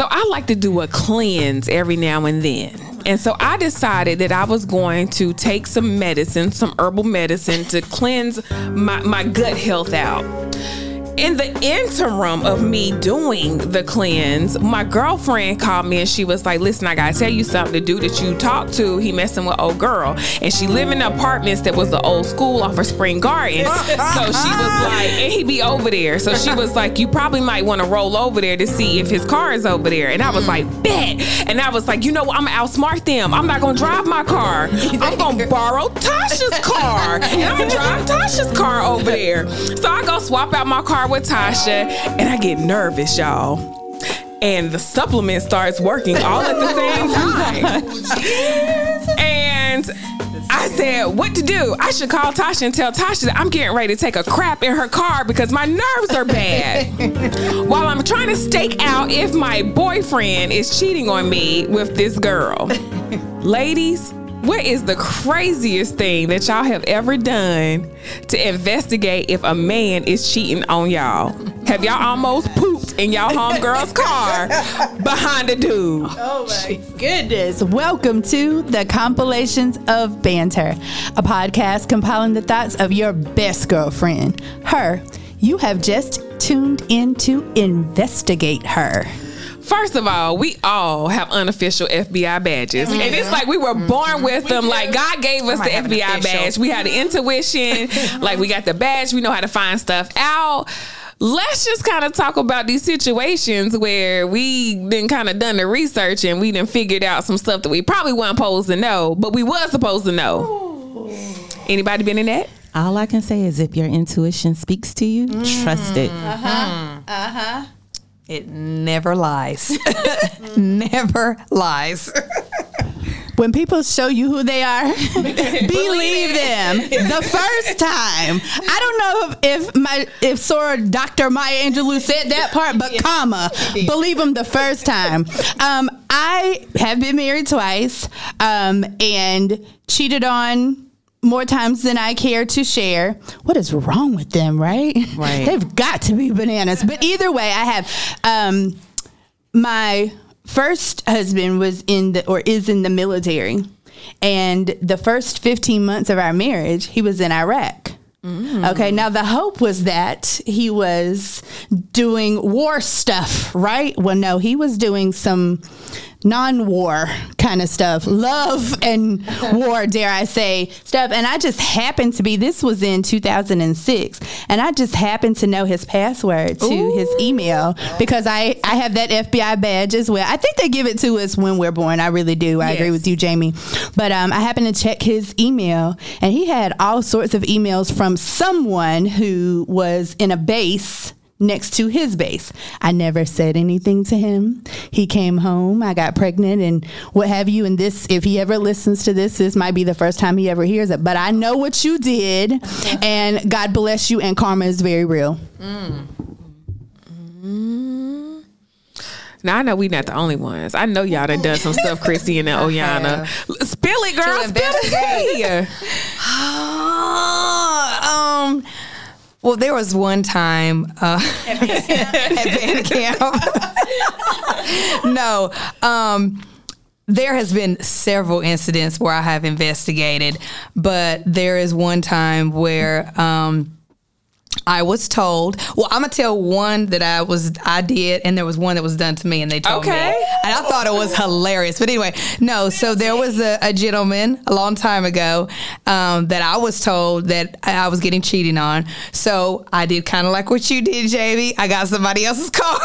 So I like to do a cleanse every now and then. And so I decided that I was going to take some medicine, some herbal medicine to cleanse my, my gut health out in the interim of me doing the cleanse, my girlfriend called me and she was like, "Listen, I gotta tell you something. The dude that you talked to, he messing with old girl, and she live in apartments that was the old school off of Spring Garden. so she was like, and he be over there. So she was like, you probably might want to roll over there to see if his car is over there. And I was like, mm-hmm. bet. And I was like, you know what? I'm gonna outsmart them. I'm not gonna drive my car. I'm gonna borrow Tasha's car, and I'm gonna drive Tasha's car over there. So I go swap out my car with Tasha, and I get nervous, y'all. And the supplement starts working all at the same time. and I said, what to do? I should call Tasha and tell Tasha that I'm getting ready to take a crap in her car because my nerves are bad. While I'm trying to stake out if my boyfriend is cheating on me with this girl. Ladies, what is the craziest thing that y'all have ever done to investigate if a man is cheating on y'all? Have y'all almost pooped in y'all homegirl's car behind a dude? Oh my goodness. Welcome to the Compilations of Banter, a podcast compiling the thoughts of your best girlfriend, her. You have just tuned in to investigate her. First of all, we all have unofficial FBI badges. Mm-hmm. And it's like we were born mm-hmm. with them. Like God gave us the FBI badge. We had the intuition. like we got the badge. We know how to find stuff out let's just kind of talk about these situations where we then kind of done the research and we then figured out some stuff that we probably weren't supposed to know, but we was supposed to know. Ooh. Anybody been in that? All I can say is if your intuition speaks to you, mm. trust it. Uh huh. Uh huh. It never lies. never lies. when people show you who they are, believe them the first time. I don't know if, if my if Soror Dr. Maya Angelou said that part, but comma, believe them the first time. Um, I have been married twice um, and cheated on more times than I care to share. What is wrong with them, right? Right. They've got to be bananas. But either way, I have um, my first husband was in the or is in the military. And the first 15 months of our marriage, he was in Iraq. Mm. Okay, now the hope was that he was doing war stuff, right? Well, no, he was doing some non-war kind of stuff, love and war, dare I say, stuff. And I just happened to be. This was in 2006, and I just happened to know his password to Ooh. his email because I I have that FBI badge as well. I think they give it to us when we're born. I really do. I yes. agree with you, Jamie. But um, I happened to check his email, and he had all sorts of emails from someone who was in a base next to his base. I never said anything to him. He came home, I got pregnant and what have you. And this, if he ever listens to this, this might be the first time he ever hears it. But I know what you did, and God bless you, and karma is very real. Mm. Mm. Now I know we not the only ones. I know y'all done done some stuff, Christy and Oyana. Spill it, girl. Spill it. um well, there was one time uh, at band camp. no, um, there has been several incidents where I have investigated, but there is one time where. Um, I was told. Well, I'm gonna tell one that I was I did, and there was one that was done to me, and they told okay. me, and I thought it was hilarious. But anyway, no. So there was a, a gentleman a long time ago um, that I was told that I was getting cheated on. So I did kind of like what you did, Jamie. I got somebody else's car,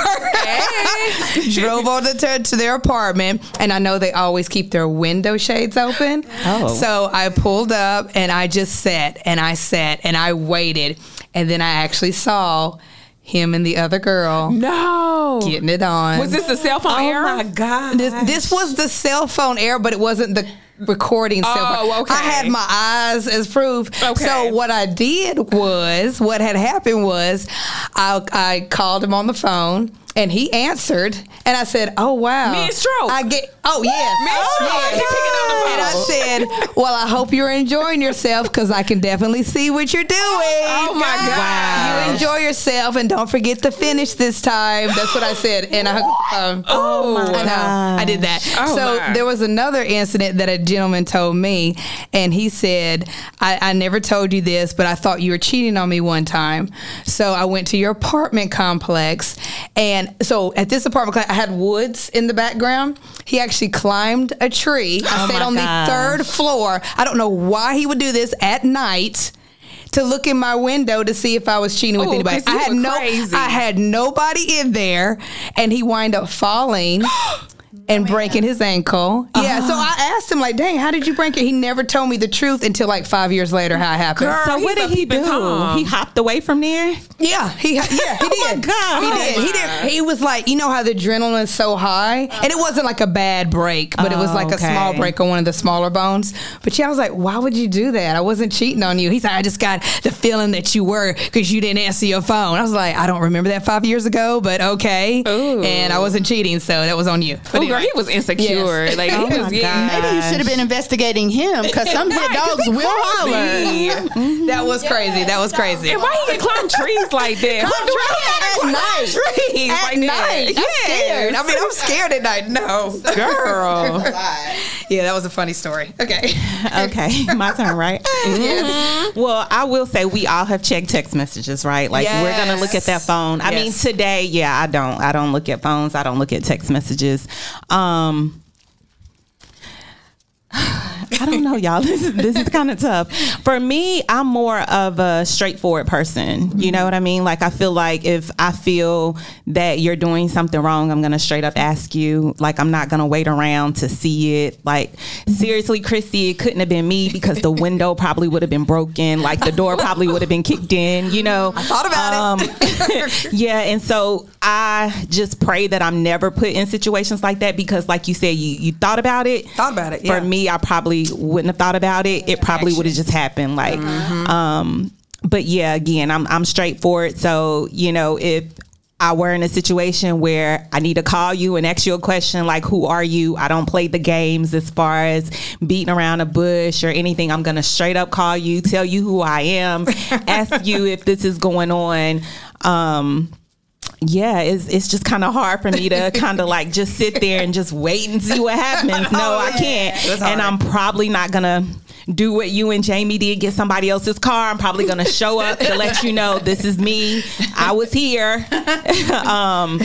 hey. drove on the to their apartment, and I know they always keep their window shades open. Oh. So I pulled up and I just sat and I sat and I waited and then I actually saw him and the other girl. No, getting it on. Was this the cell phone oh my god! This, this, was the cell phone error, but it wasn't the recording oh, cell phone. Okay. I had my eyes as proof. Okay. So what I did was, what had happened was, I, I called him on the phone and he answered, and I said, "Oh wow, Mid-stroke. I get. Oh yes, picking up the phone. And I said, "Well, I hope you're enjoying yourself because I can definitely see what you're doing. Oh, my God. You enjoy yourself, and don't forget to finish this time." That's what I said, and I. Um, Oh, I. I did that. Oh, so my. there was another incident that a gentleman told me, and he said, I, I never told you this, but I thought you were cheating on me one time. So I went to your apartment complex, and so at this apartment I had woods in the background. He actually climbed a tree. I Oh stayed on gosh. the third floor. I don't know why he would do this at night. To look in my window to see if I was cheating with Ooh, anybody. I had no, crazy. I had nobody in there, and he wind up falling and oh, breaking his ankle. Yeah, so uh-huh. I asked him like, "Dang, how did you break it?" He never told me the truth until like five years later how it happened. Girl. So what did he do? Tom. He hopped away from there. Yeah, he yeah he oh did. Oh my God. He Oh did. He did. He was like, you know how the adrenaline's so high, and it wasn't like a bad break, but it was Oh, like a small oh, break on one of the smaller bones. But yeah, I was like, why would you do that? I wasn't cheating on you. He's like, I just got the feeling that you were because you didn't answer your phone. I was like, I don't remember that five years ago, but okay. Ooh. And I wasn't cheating, so that was on you. But Oh, girl, he was insecure. Yes. Like Oh he was getting. God. Maybe you should have been investigating him because some hit dogs will holler. Mm-hmm. that was crazy. That was crazy. And why he can climb trees like that? Who do I at night. trees At like night. that? I'm scared. I mean, I'm scared at night. No, Girl. yeah, that was a funny story. Okay. Okay, my turn, right? Mm-hmm. Well, I will say we all have checked text messages, right? Like we're gonna look at that phone. I mean, today, yeah, I don't. I don't look at phones. I don't look at text messages. Um, I don't know, y'all. This is this is kind of tough. For me, I'm more of a straightforward person. You know what I mean? Like I feel like if I feel that you're doing something wrong, I'm gonna straight up ask you. Like I'm not gonna wait around to see it. Like seriously, Christy, it couldn't have been me because the window probably would have been broken. Like the door probably would have been kicked in. You know. I thought about it. Um, yeah, and so I just pray that I'm never put in situations like that because, like you said, you you thought about it. Thought about it, yeah. For me, I probably wouldn't have thought about it. It probably would have just happened. Like, Mm-hmm. um, but yeah, again, I'm I'm straightforward. So you know, if I were in a situation where I need to call you and ask you a question like, "Who are you?" I don't play the games as far as beating around a bush or anything. I'm gonna straight up call you, tell you who I am, ask you if this is going on. Um, yeah, it's it's just kind of hard for me to kind of like just sit there and just wait and see what happens. No, I can't. And. I'm probably not gonna do what you and Jamie did, get somebody else's car. I'm probably gonna show up to let you know this is me. I was here. um,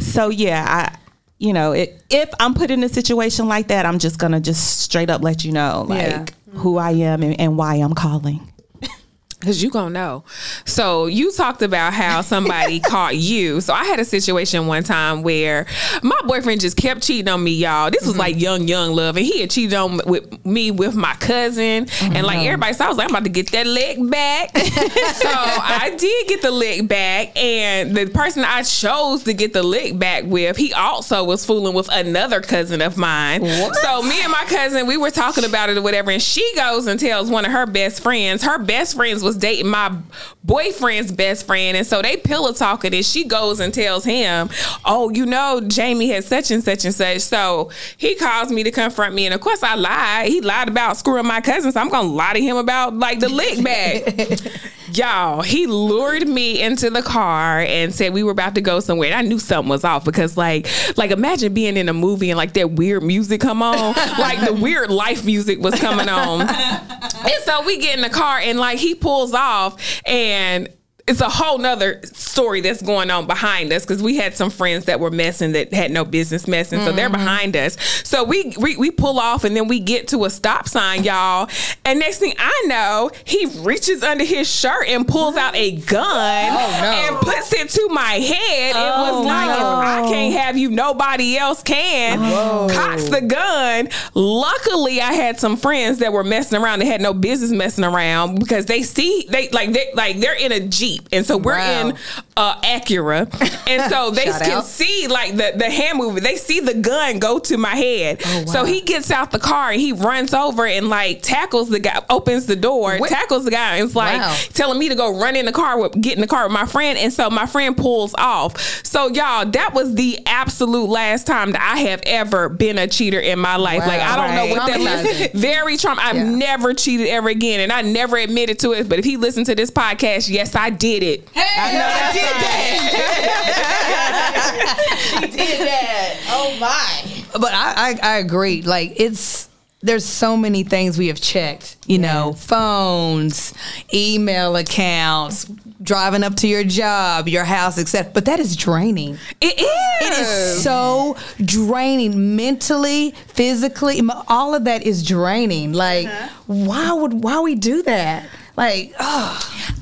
so yeah, I. You know, it, if I'm put in a situation like that, I'm just gonna just straight up let you know, like Yeah. who I am and, and why I'm calling. Cause you gonna know. So you talked about how somebody caught you. So I had a situation one time where my boyfriend just kept cheating on me, y'all. This was mm-hmm. like young, young love, and he had cheated on with me with my cousin, oh, and like everybody. So I was like, I'm about to get that lick back. so I did get the lick back, and the person I chose to get the lick back with, he also was fooling with another cousin of mine. So me and my cousin, we were talking about it or whatever, and she goes and tells one of her best friends. Her best friends was dating my boyfriend's best friend, and so they pillow talking, and she goes and tells him, "Oh, you know, Jamie had such and such and such." So he calls me to confront me, and of course I lied. He lied about screwing my cousin, so I'm gonna lie to him about like the lick back. Y'all, he lured me into the car and said we were about to go somewhere. And I knew something was off because, like, like imagine being in a movie and like that weird music come on, like the weird life music was coming on. And so we get in the car and like he pulls off and it's a whole nother story that's going on behind us because we had some friends that were messing that had no business messing. So they're mm-hmm. behind us. So we, we we pull off and then we get to a stop sign, y'all. And next thing I know, he reaches under his shirt and pulls out a gun oh, and puts it to my head. it was oh, like, if I can't have you, nobody else can. Cocks the gun. Luckily, I had some friends that were messing around. They had no business messing around because they see they like they like they're in a jeep Jeep, and so we're Wow. in uh, Acura, and so they can out. see like the the hand movement. They see the gun go to my head. Oh, So he gets out the car and he runs over and like tackles the guy, opens the door, Wait. tackles the guy, and it's like Wow. telling me to go run in the car with get in the car with my friend. And so my friend pulls off. So y'all, that was the absolute last time that I have ever been a cheater in my life. Wow. like I don't know what that. Very trauma. I've Yeah. never cheated ever again, and I never admitted to it. But if he listened to this podcast, yes, I did it. I know I did that. she did that. Oh my. But I, I, I agree. Like it's there's so many things we have checked. You know, phones, email accounts, driving up to your job, your house, etc. But that is draining. It is. It is so draining mentally, physically. All of that is draining. Like, uh-huh. why would why we do that? Like, oh,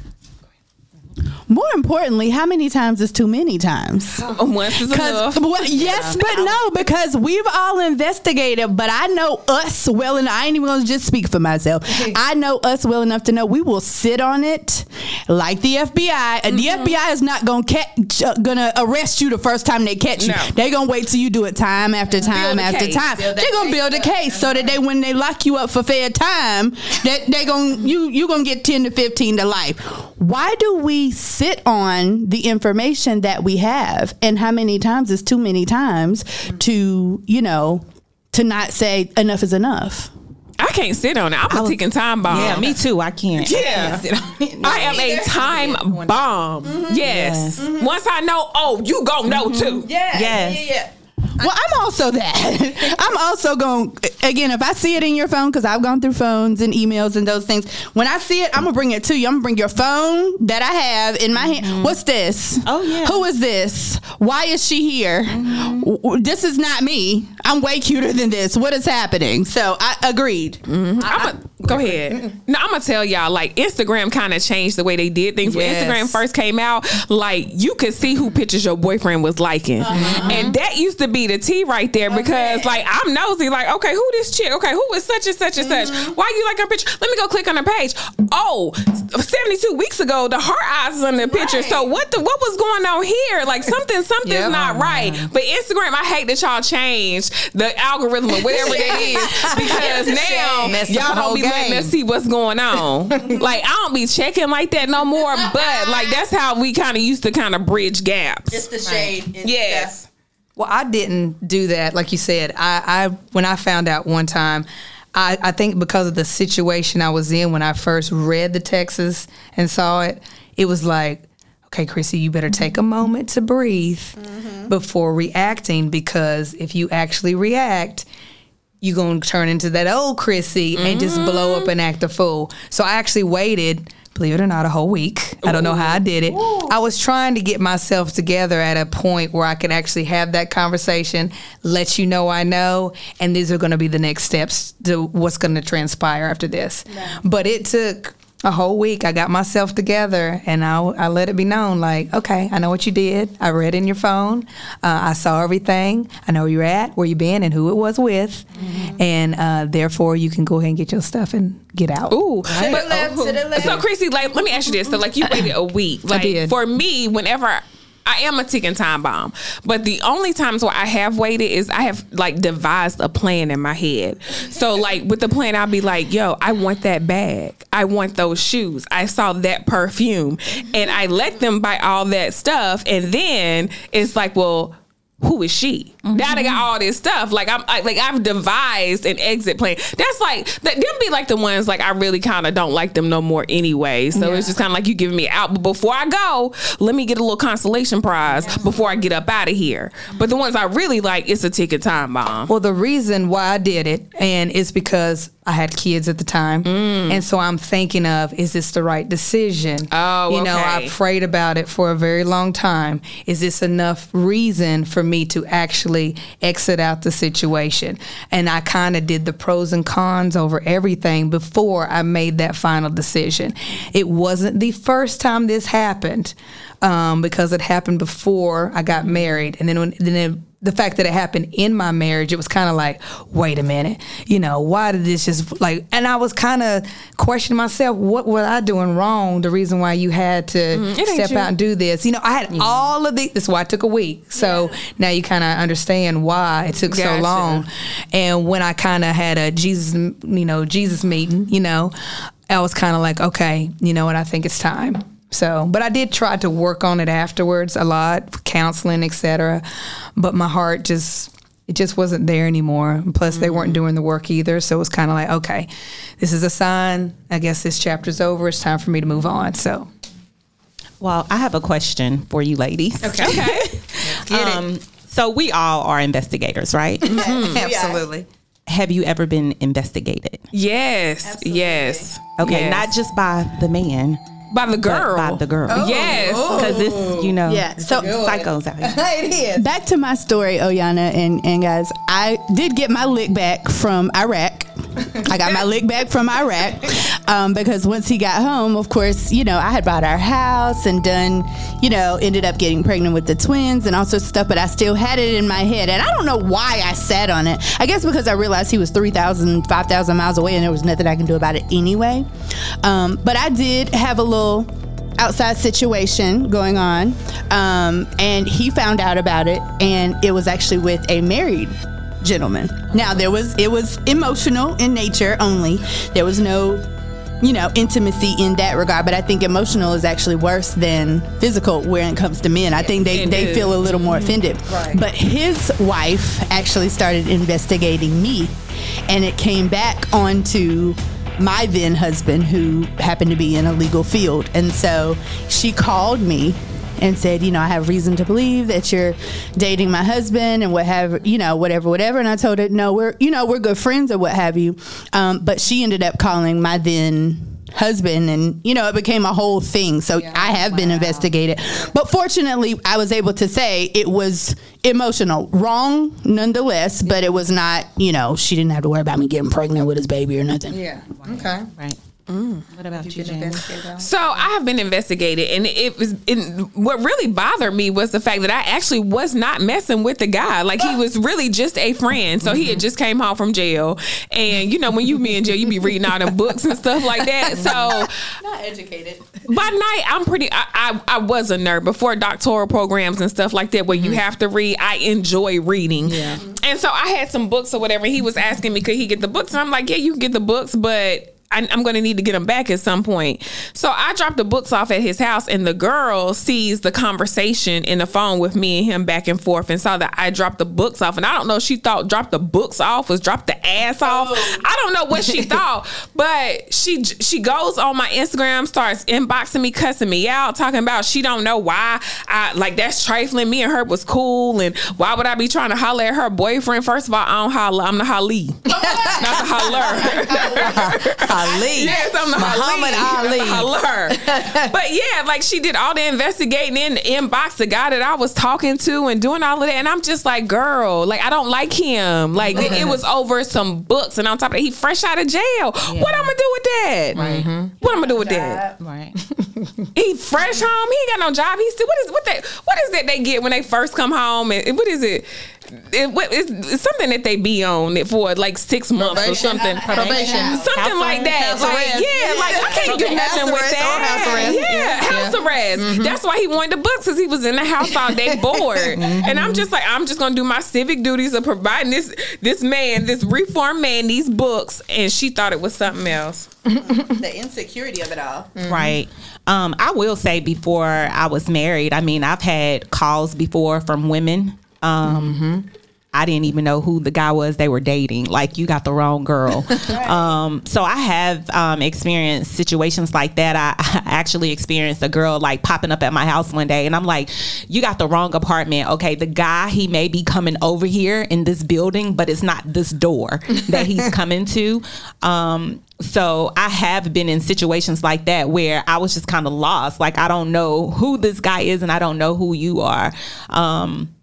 More importantly, how many times is too many times? Once is enough. Well, yes, but no, because we've all investigated. But I know us well enough. I ain't even gonna just speak for myself. I know us well enough to know we will sit on it like the FBI. And the FBI is not gonna catch, uh, gonna arrest you the first time they catch you. No. They gonna wait till you do it time after time after case. time. They're gonna build a case so that they when they lock you up for fair time, that they gonna you you gonna get ten to fifteen to life. Why do we sit on the information that we have, and how many times is too many times to you know to not say enough is enough? I can't sit on it. I'm a ticking time bomb. Yeah, me too. I can't. I Yeah. can't sit on it. I am a time bomb. Mm-hmm. Yes. Once I know, oh, you gon' know mm-hmm. too. Yeah, Yes. Well, I'm also that. I'm also going again. If I see it in your phone, because I've gone through phones and emails and those things. When I see it, I'm gonna bring it to you. I'm gonna bring your phone that I have in my hand. Mm-hmm. What's this? Oh, yeah. Who is this? Why is she here? Mm-hmm. W- w- This is not me. I'm way cuter than this. What is happening? So I agreed. Mm-hmm. I'm a, go ahead. No, I'm gonna tell y'all. Like Instagram kind of changed the way they did things. When Yes. Instagram first came out, like you could see who pictures your boyfriend was liking, uh-huh. and that used to be the T right there because like I'm nosy. Like okay, who this chick? Okay, who is such and such and such? Mm-hmm. Why you like her picture? Let me go click on her page. Oh, 72 weeks ago, the heart eyes is on the picture. So what the what was going on here? Like something something's Yeah. not right. But Instagram, I hate that y'all changed the algorithm or whatever that is because now Messed y'all don't whole be letting game. us see what's going on. like I don't be checking like that no more. But like that's how we kind of used to kind of bridge gaps. It's the shade. yes. Well, I didn't do that. Like you said, I, I when I found out one time, I, I think because of the situation I was in when I first read the texts and saw it, it was like, okay, Chrissy, you better take a moment to breathe mm-hmm. before reacting because if you actually react, you're going to turn into that old Chrissy and just blow up mm-hmm. and act a fool. So I actually waited, believe it or not, a whole week. I don't know how I did it. I was trying to get myself together at a point where I could actually have that conversation, let you know I know, and these are going to be the next steps to what's going to transpire after this. But it took a whole week. I got myself together and I, I let it be known like, okay, I know what you did. I read in your phone. Uh, I saw everything. I know where you're at, where you've been, and who it was with. And uh, therefore, you can go ahead and get your stuff and get out. Ooh, but, left, to the left. so Chrissy, like, let me ask you this: so, like, you waited a week. Like, did. for me, whenever I am a ticking time bomb, but the only times where I have waited is I have like devised a plan in my head. So, like, with the plan, I'll be like, "Yo, I want that bag. I want those shoes. I saw that perfume," and I let them buy all that stuff, and then it's like, well. Who is she? Now they got mm-hmm. all this stuff. Like I'm, I, like I've devised an exit plan. That's like that. Them be like the ones like I really kind of don't like them no more anyway. So it's just kind of like you giving me out. But before I go, let me get a little consolation prize before I get up out of here. But the ones I really like, it's a ticket time bomb. Well, the reason why I did it, and it's because I had kids at the time, and so I'm thinking of, is this the right decision? Oh, you know, okay. I prayed about it for a very long time. Is this enough reason for me to actually exit out the situation? And I kind of did the pros and cons over everything before I made that final decision. It wasn't the first time this happened. Um, because it happened before I got married, and then when then it, the fact that it happened in my marriage, it was kind of like, wait a minute, you know, why did this just like? And I was kind of questioning myself, what was I doing wrong? The reason why you had to mm-hmm, ain't step you. out and do this, you know, I had all of the. That's why it took a week. So now you kind of understand why it took so long. And when I kind of had a Jesus, you know, Jesus meeting, you know, I was kind of like, okay, you know what, I think it's time. So, but I did try to work on it afterwards a lot, counseling, etc. But my heart just it just wasn't there anymore. Plus, they weren't doing the work either, so it was kind of like, okay, this is a sign. I guess this chapter's over. It's time for me to move on. So, Well, I have a question for you ladies. Okay. get it. Um, so we all are investigators, right? absolutely. have you ever been investigated? yes. Yes. Okay, Yes. not just by the man, by the girl. by the girl. Oh. Yes. Oh. Because this, you know, Yeah, so- psychos out here. it is. Back to my story, Oyana and, and guys. I did get my lick back from Iraq. I got my lick back from Iraq um, because once he got home, of course, you know, I had bought our house and done, you know, ended up getting pregnant with the twins and all sorts of stuff, but I still had it in my head. And I don't know why I sat on it. I guess because I realized he was 3,000, 5,000 miles away and there was nothing I can do about it anyway. Um, but I did have a little outside situation going on um, and he found out about it and it was actually with a married gentleman now there was it was emotional in nature only. There was no you know intimacy in that regard but i think emotional is actually worse than physical when it comes to men. I think they, they feel a little more offended. Mm-hmm. But his wife actually started investigating me and it came back onto my then husband who happened to be in a legal field. And so she called me and said you know i have reason to believe that you're dating my husband and what have you know whatever whatever. And i told her no we're you know we're good friends or what have you. Um, but she ended up calling my then husband and you know it became a whole thing. So i have been investigated. But fortunately i was able to say it was emotional. Wrong nonetheless but it was not you know she didn't have to worry about me getting pregnant with his baby or nothing. Yeah. Okay. Right. Mm. What about you, Jen? So I have been investigated, and it was. And what really bothered me was the fact that I actually was not messing with the guy. Like he was really just a friend. So he had just came home from jail, and you know when you be in jail, you be reading all the books and stuff like that. So not educated by night i'm pretty I, I i was a nerd before doctoral programs and stuff like that where you mm-hmm. have to read i enjoy reading Yeah. and so i had some books or whatever and he was asking me could he get the books and i'm like yeah you can get the books but I, I'm going to need to get them back at some point. So I dropped the books off at his house, and the girl sees the conversation in the phone with me and him back and forth, and saw that I dropped the books off. And I don't know, she thought drop the books off was drop the ass off. Oh. I don't know what she thought, but she she goes on my Instagram, starts inboxing me, cussing me out, talking about she don't know why I like that's trifling. Me and her was cool, and why would I be trying to holler at her boyfriend? First of all, I don't holler. I'm the Holly, not the holler. Ali. Yes, I'm the Muhammad Ali. Ali. I'm the holler. but yeah, like she did all the investigating in the inbox, the guy that I was talking to and doing all of that. And I'm just like, girl, like I don't like him. Like it, it was over some books. And on top of that, he fresh out of jail. What I'm gonna do with that? What I'm gonna do with that? Right. Mm-hmm. He fresh home. He ain't got no job. He still what is what they what is that they get when they first come home? And what is it? It, what, it's, it's something that they be on it for like six months or Probation. something. Probation. Something House like that. arrest. Like, House yeah, like I can't do nothing with that. house arrest. Yeah, Yeah. house arrest. Mm-hmm. That's why he wanted the books because he was in the house all day bored. Mm-hmm. And I'm just like, I'm just gonna do my civic duties of providing this this man, this reformed man, these books. And she thought it was something else. the insecurity of it all Right. Um, I will say before I was married, I mean, I've had calls before from women. Um, I didn't even know who the guy was they were dating. Like, you got the wrong girl. um, so I have um, experienced situations like that. I, I actually experienced a girl like popping up at my house one day, and I'm like, you got the wrong apartment. Okay, the guy, he may be coming over here in this building, but it's not this door that he's coming to. Um, so I have been in situations like that where I was just kind of lost. Like I don't know who this guy is and I don't know who you are. Um,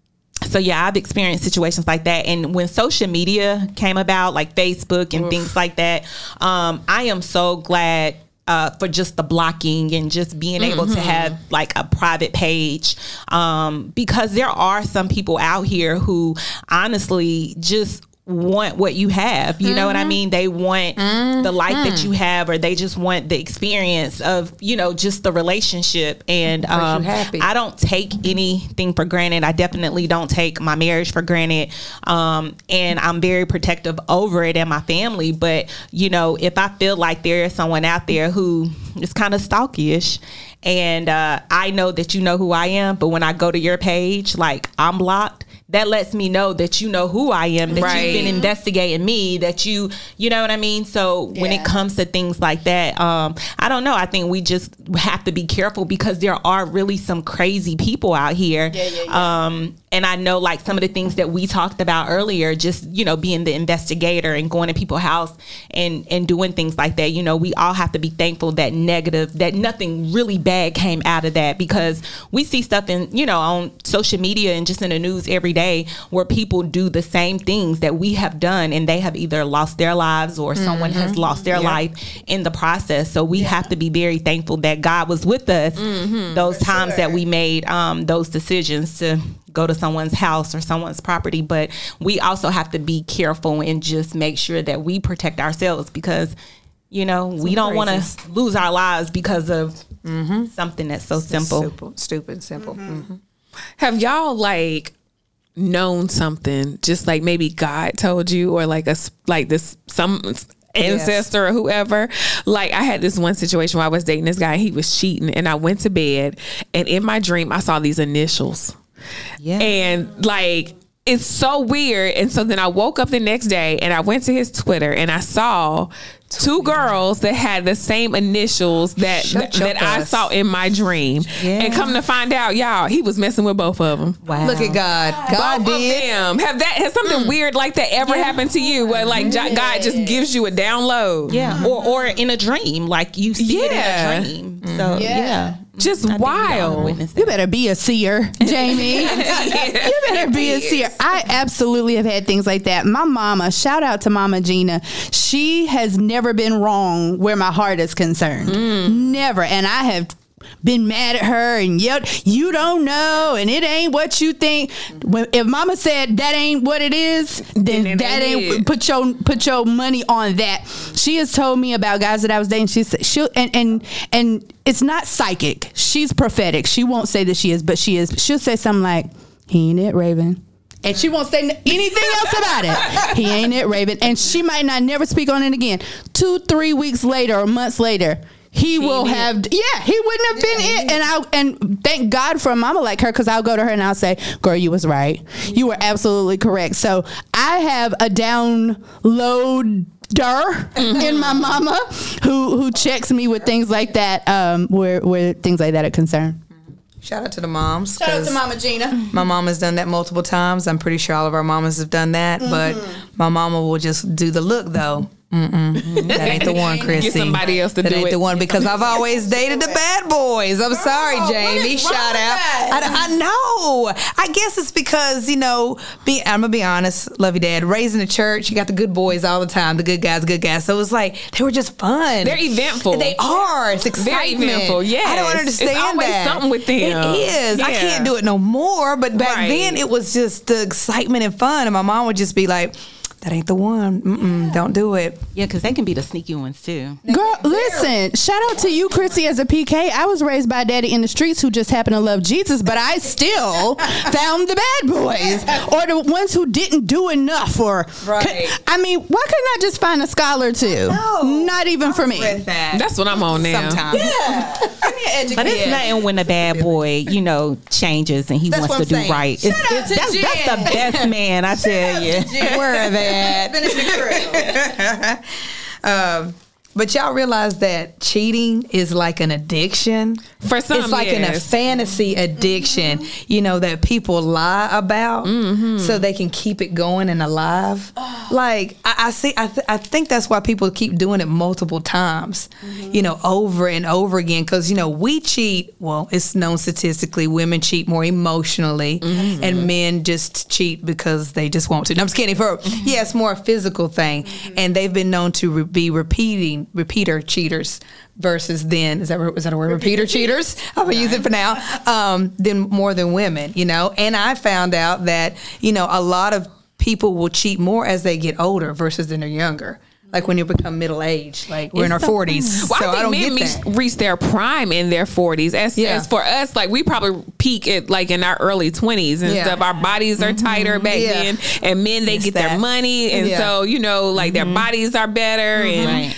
so yeah, I've experienced situations like that. And when social media came about, like Facebook and things like that, um, I am so glad uh, for just the blocking and just being able to have like a private page. Um, because there are some people out here who honestly just want what you have you know what i mean? They want the life that you have or they just want the experience of you know just the relationship. And um, i don't take anything for granted. I definitely don't take my marriage for granted. Um, and i'm very protective over it and my family. But you know if i feel like there is someone out there who is kind of stalkish and uh, i know that you know who i am but when i go to your page like i'm blocked that lets me know that you know who I am, that Right. you've been investigating me, that you, you know what I mean? So when it comes to things like that, um, I don't know. I think we just have to be careful because there are really some crazy people out here. Yeah, Um, and I know like some of the things that we talked about earlier, just, you know, being the investigator and going to people's house and, and doing things like that, you know, we all have to be thankful that negative, that nothing really bad came out of that because we see stuff in, you know, on social media and just in the news every day where people do the same things that we have done and they have either lost their lives or someone has lost their life in the process. So we have to be very thankful that God was with us those times that we made um, those decisions to go to someone's house or someone's property. But we also have to be careful and just make sure that we protect ourselves because. You know, we don't want to lose our lives because of something that's so simple. Simple, stupid, simple. Mhm. Have y'all like known something just like maybe God told you or like a like this some ancestor or whoever like I had this one situation where I was dating this guy he was cheating and I went to bed and in my dream I saw these initials Yeah. and like it's so weird and so then I woke up the next day and I went to his Twitter and I saw two girls that had the same initials that Shut your that I saw in my dream and come to find out y'all he was messing with both of them wow. Look at God. God both did. of them. Have that has something mm. weird like that ever happened to you? Where like Jo- God just gives you a download? Yeah, or or in a dream, like you see Yeah. it in a dream. So Yeah. Yeah, Just I think we all wild. You better be a seer, Jamie. you better be a seer. I absolutely have had things like that. My mama, shout out to Mama Gina. She has never been wrong where my heart is concerned. Mm. Never. And I have been mad at her and yelled, you don't know, and it ain't what you think. When, if mama said that ain't what it is, then, it that ain't ain't put your put your money on that. She has told me about guys that I was dating. She said she'll and and and it's not psychic. She's prophetic. She won't say that she is, but she is. She'll say something like, "He ain't it, Raven." And she won't say anything else about it. He ain't it, Raven. And she might not never speak on it again. Two, three weeks later or months later, he, will have. Yeah, he wouldn't have been it. And I and thank God for a mama like her because I'll go to her and I'll say, "Girl, you was right. You were absolutely correct." So I have a downloader in my mama who who checks me with things like that, um, where where things like that are concerned. Shout out to the moms. Shout out to Mama Gina. My mom has done that multiple times. I'm pretty sure all of our mamas have done that. But my mama will just do the look though. Mm-mm. That ain't the one, Chrissy. Get somebody else to that do ain't it. the one because I've always dated the bad boys. I'm sorry, Jamie. Shout out. I, I know. I guess it's because you know. Be, I'm gonna be honest. Love you, Dad. Raised in the church, you got the good boys all the time. The good guys, good guys. So it's like they were just fun. They're eventful. They are. It's Very eventful, Yeah. I don't understand It's always that. something with them. It is. I can't do it no more. But back Right. then, it was just the excitement and fun. And my mom would just be like, "That ain't the one. Mm-mm, don't do it." Yeah, because they can be the sneaky ones too. Girl, listen, shout out to you, Chrissy, as a PK. I was raised by daddy in the streets who just happened to love Jesus, but I still found the bad boys or the ones who didn't do enough. Or, Right. I mean, why couldn't I just find a scholar too? No. Not even for me. that. That's what I'm on now. Sometimes. But it's nothing when a bad boy, you know, changes and he That's wants to I'm do saying. right. It's, Shout out it's, to that's, that's the best man, I tell you. Where are they um, but y'all realize that cheating is like an addiction. For some, it's like in a fantasy addiction. Mm-hmm. You know that people lie about Mm-hmm. so they can keep it going and alive. Like I, I see, I, th- I think that's why people keep doing it multiple times, mm-hmm. you know, over and over again. Because you know we cheat. Well, it's known statistically, women cheat more emotionally, mm-hmm. and men just cheat because they just want to. No, I'm just kidding. For yeah, it's more a physical thing, and they've been known to re- be repeating repeater cheaters versus then is that is that a word? Repeater cheaters. i'm gonna use it for now. Um then more than women you know? And i found out that you know a lot of people will cheat more as they get older versus when they're younger. Like when you become middle aged like we're in our It's so 40s Well, so I i, don't men get that. reach, reach their prime in their 40s. As, Yeah. as for us, like we probably peak at like in our early 20s and Yeah. stuff. Our bodies are tighter back Yeah. then, and men they It's get their money, and so you know, like their bodies are better, and Right.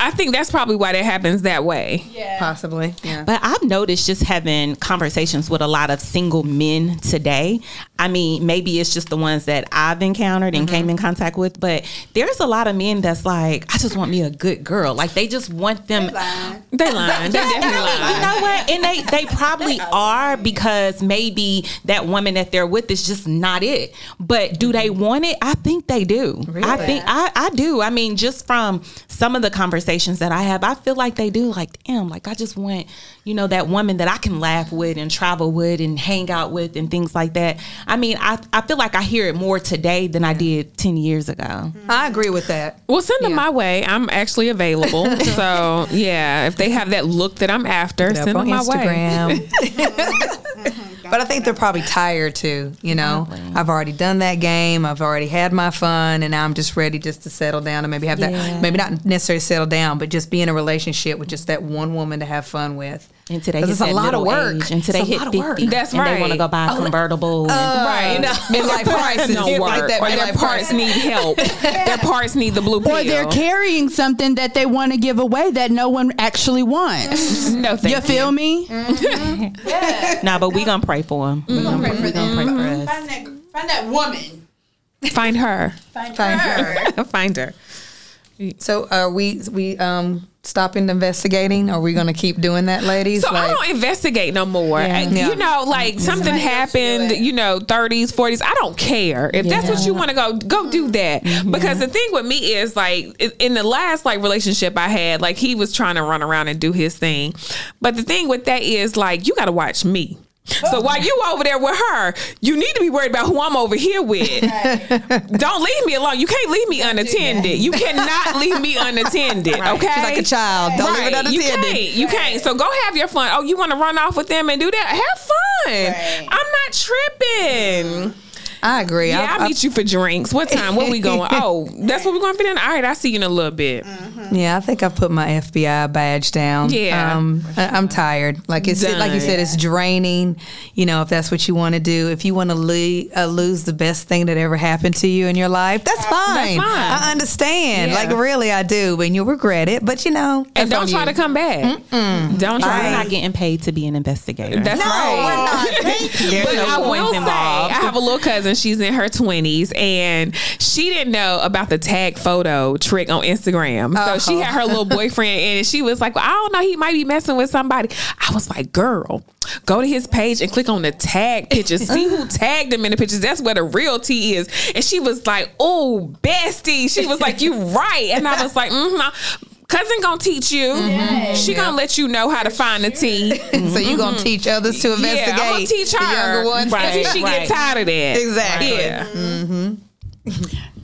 I think that's probably why that happens that way. Yeah. Possibly yeah But I've noticed just having conversations with a lot of single men today. I mean, maybe it's just the ones that I've encountered and came mm-hmm. in contact with, but there's a lot of men that's like, I just want me a good girl. Like they just want them. They lying. They definitely lying. You know what? And they they probably are because maybe that woman that they're with is just not it. But do they mm-hmm. want it? I think they do. I think I, I do. I mean, just from some of the conversations that I have, I feel like they do. Like, damn, like I just want, you know, that woman that I can laugh with and travel with and hang out with and things like that. I mean, I, I feel like I hear it more today than I did ten years ago. Mm-hmm. i agree with that Well, send them Yeah. my way. I'm actually available. so yeah, if they have that look that I'm after, Put send them on my way. Instagram. but I think they're probably tired too. You know, I've already done that game. I've already had my fun, and now I'm just ready just to settle down and maybe have Yeah. that. Maybe not necessarily settle down, but just be in a relationship with just that one woman to have fun with. And today 'Cause it's it's a lot of work. age, and today It's a hit lot of fifty. work. That's and They want to go buy a oh, convertible. and, uh, Right. You know, midlife crisis. don't Like work. that or their parts crisis. need help. their parts need the blue pill. Or they're carrying something that they want to give away that no one actually wants. no, thank You feel me? Mm-hmm. Nah, but we gonna pray for him. We gonna pray, we gonna pray for mm-hmm. us. Find that, find that woman. Find her. Find, Find her. Find her. So are we we um stopping investigating? Are we going to keep doing that, ladies? So I don't investigate no more. Yeah. You know, like something Somebody happened, you know, 30s, 40s. I don't care. If that's what you want to go, go do that. Because the thing with me is like in the last like relationship I had, like he was trying to run around and do his thing. But the thing with that is like you got to watch me. So oh. while you over there with her, you need to be worried about who I'm over here with. Don't leave me alone. You can't leave me unattended. You cannot leave me unattended. Okay, She's like a child. Don't leave it Right. You unattended. can't. You can't. So go have your fun. Oh, you want to run off with them and do that? Have fun. Right. I'm not tripping. I agree. Yeah, I- I'll I- meet you for drinks. What time? Where we going? Oh, that's what we're going for dinner. All right, I'll see you in a little bit. Yeah, I think I put my FBI badge down. Yeah. um, I, I'm tired. Like it's like you said, it's draining. You know, if that's what you want to do, if you want to le- uh, lose the best thing that ever happened to you in your life, that's fine. That's fine. I understand. Yeah. Like really, I do, and you'll regret it. But you know, And don't try you. to come back. Don't try. We're try. not getting paid to be an investigator. That's right. There's But no I will say, involved. I have a little cousin. She's in her twenties, and she didn't know about the tag photo trick on Instagram. So she Uh-huh. had her little boyfriend, and she was like, well, "I don't know, he might be messing with somebody." I was like, "Girl, go to his page and click on the tag pictures. See who tagged him in the pictures. That's where the real tea is." And she was like, "Oh, bestie." She was like, "You right," and I was like, "Mm-hmm." Cousin gonna teach you. She gonna let you know how to find the tea. so you gonna teach others to investigate? Yeah, I'm gonna teach her. the younger ones. Right. Until she Right. get tired of that. Exactly. Yeah.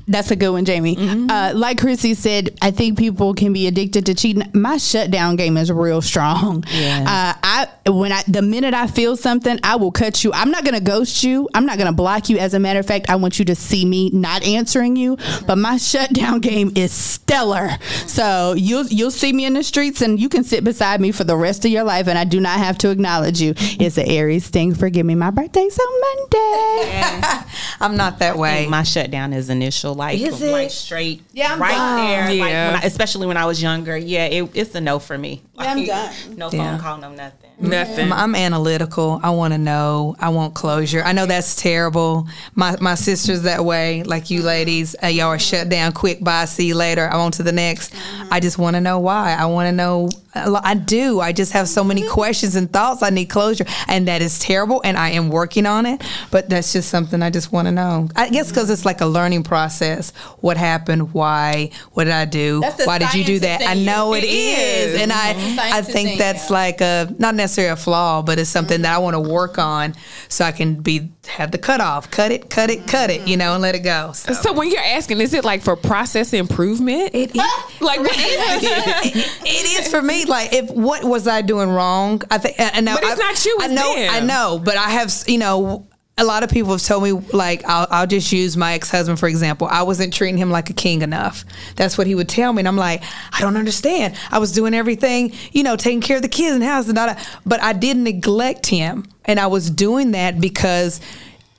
That's a good one, Jamie. Uh, like Chrissy said, I think people can be addicted to cheating. My shutdown game is real strong. Yeah. Uh, I when I the minute I feel something, I will cut you. I'm not gonna ghost you. I'm not gonna block you. As a matter of fact, I want you to see me not answering you. But my shutdown game is stellar. So you'll you'll see me in the streets, and you can sit beside me for the rest of your life, and I do not have to acknowledge you. It's an Aries thing. Forgive me. My birthday's on Monday. I'm not that way. my shutdown is initial, like Is it? like straight, Yeah, I'm right done. there. Like Yeah. when I, especially when I was younger, yeah, it, it's a no for me. I'm done. No Yeah. phone call, no nothing. Mm-hmm. Nothing. I'm, I'm analytical. I want to know. I want closure. I know that's terrible. My my sister's that way. Like you mm-hmm. ladies, uh, y'all are shut down quick. Bye. See you later. I'm on to the next. Mm-hmm. I just want to know why. I want to know. I do. I just have so many questions and thoughts. I need closure, and that is terrible. And I am working on it. But that's just something I just want to know. I guess because it's like a learning process. What happened? Why? What did I do? Why did you do that? scientist I know it It is, is. and I I think you. that's like a not necessarily a flaw, but it's something that I want to work on so I can be have the cutoff, cut it, cut it, cut it, you know, and let it go. So. So when you're asking, is it like for process improvement? It is. like what is it? it is for me. Like, if what was I doing wrong? I think, and now But it's I, not you, I know, them. I know, but I have, you know. A lot of people have told me, like, I'll, I'll just use my ex husband, for example. I wasn't treating him like a king enough. That's what he would tell me. And I'm like, I don't understand. I was doing everything, you know, taking care of the kids and house and all that. But I didn't neglect him. And I was doing that because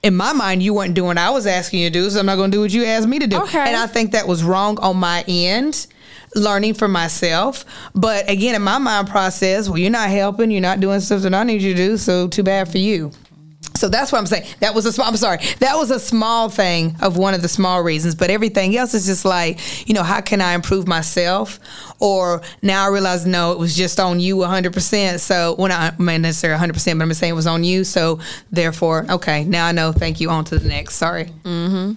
in my mind, you weren't doing what I was asking you to do. So I'm not going to do what you asked me to do. Okay. And I think that was wrong on my end learning for myself. But again, in my mind process, well, you're not helping, you're not doing stuff that I need you to do, so too bad for you. So that's what I'm saying. That was a small. I'm sorry. That was a small thing of one of the small reasons, but everything else is just like, you know, how can I improve myself? Or now I realize, no, it was just on you 100. percent So when I, I mean necessarily 100, percent but I'm saying it was on you. So therefore, okay, now I know. Thank you. On to the next. Sorry. Mm-hmm.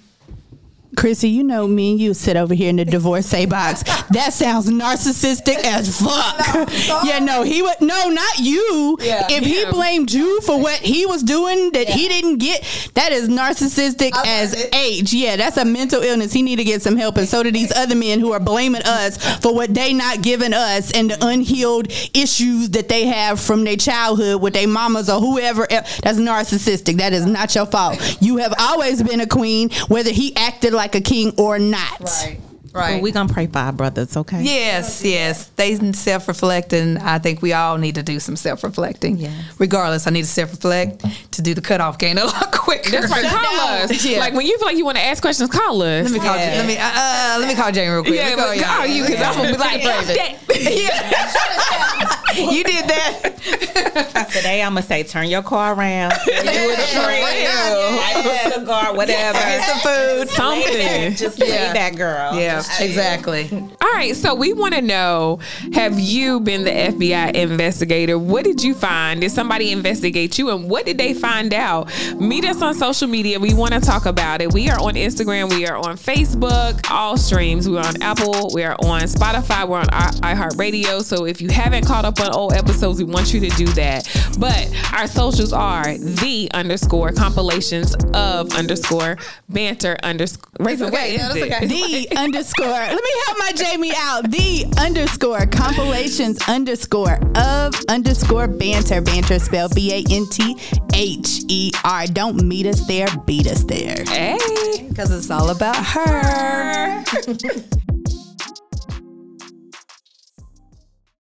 Chrissy, you know me and you sit over here in the divorcee box. That sounds narcissistic as fuck. yeah, no, he would no, not you. Yeah, if he blamed you for what he was doing that he didn't get, that is narcissistic as it. age. Yeah, that's a mental illness. He need to get some help, and so do these other men who are blaming us for what they not giving us and the unhealed issues that they have from their childhood with their mamas or whoever. el- That's narcissistic. That is not your fault. You have always been a queen, whether he acted like a king or not. Right. Well, we gonna pray for our brothers, okay? Yes, yes. They self reflect, and I think we all need to do some self reflecting. Yes. Regardless, I need to self reflect to do the cutoff game a lot quicker. That's right. Call us. Yeah. Like when you feel like you want to ask questions, call us. Let me call. Yeah. Let me. Uh, uh, let me call Jamie real quick. yeah, Let me but y'all. call you because I'm gonna be like, Yeah. "Fuck that." you did that. Today I'm gonna say, turn your car around. Do it a prayer. Light a cigar, whatever. Get some food. Something. Just leave Yeah. that girl. Yeah, exactly. All right, so we want to know: Have you been the FBI investigator? What did you find? Did somebody investigate you, and what did they find out? Meet us on social media. We want to talk about it. We are on Instagram. We are on Facebook. All streams. We're on Apple. We are on Spotify. We're on I- iHeartRadio. So if you haven't caught up on old episodes, we want you to do that. But our socials are the underscore compilations of underscore banther underscore. Wait, okay. No, okay. The underscore. Let me help my Jamie out. The underscore compilations underscore of underscore banther. Banther spelled B A N T H E R. Don't meet us there, beat us there. Hey. Because it's all about her.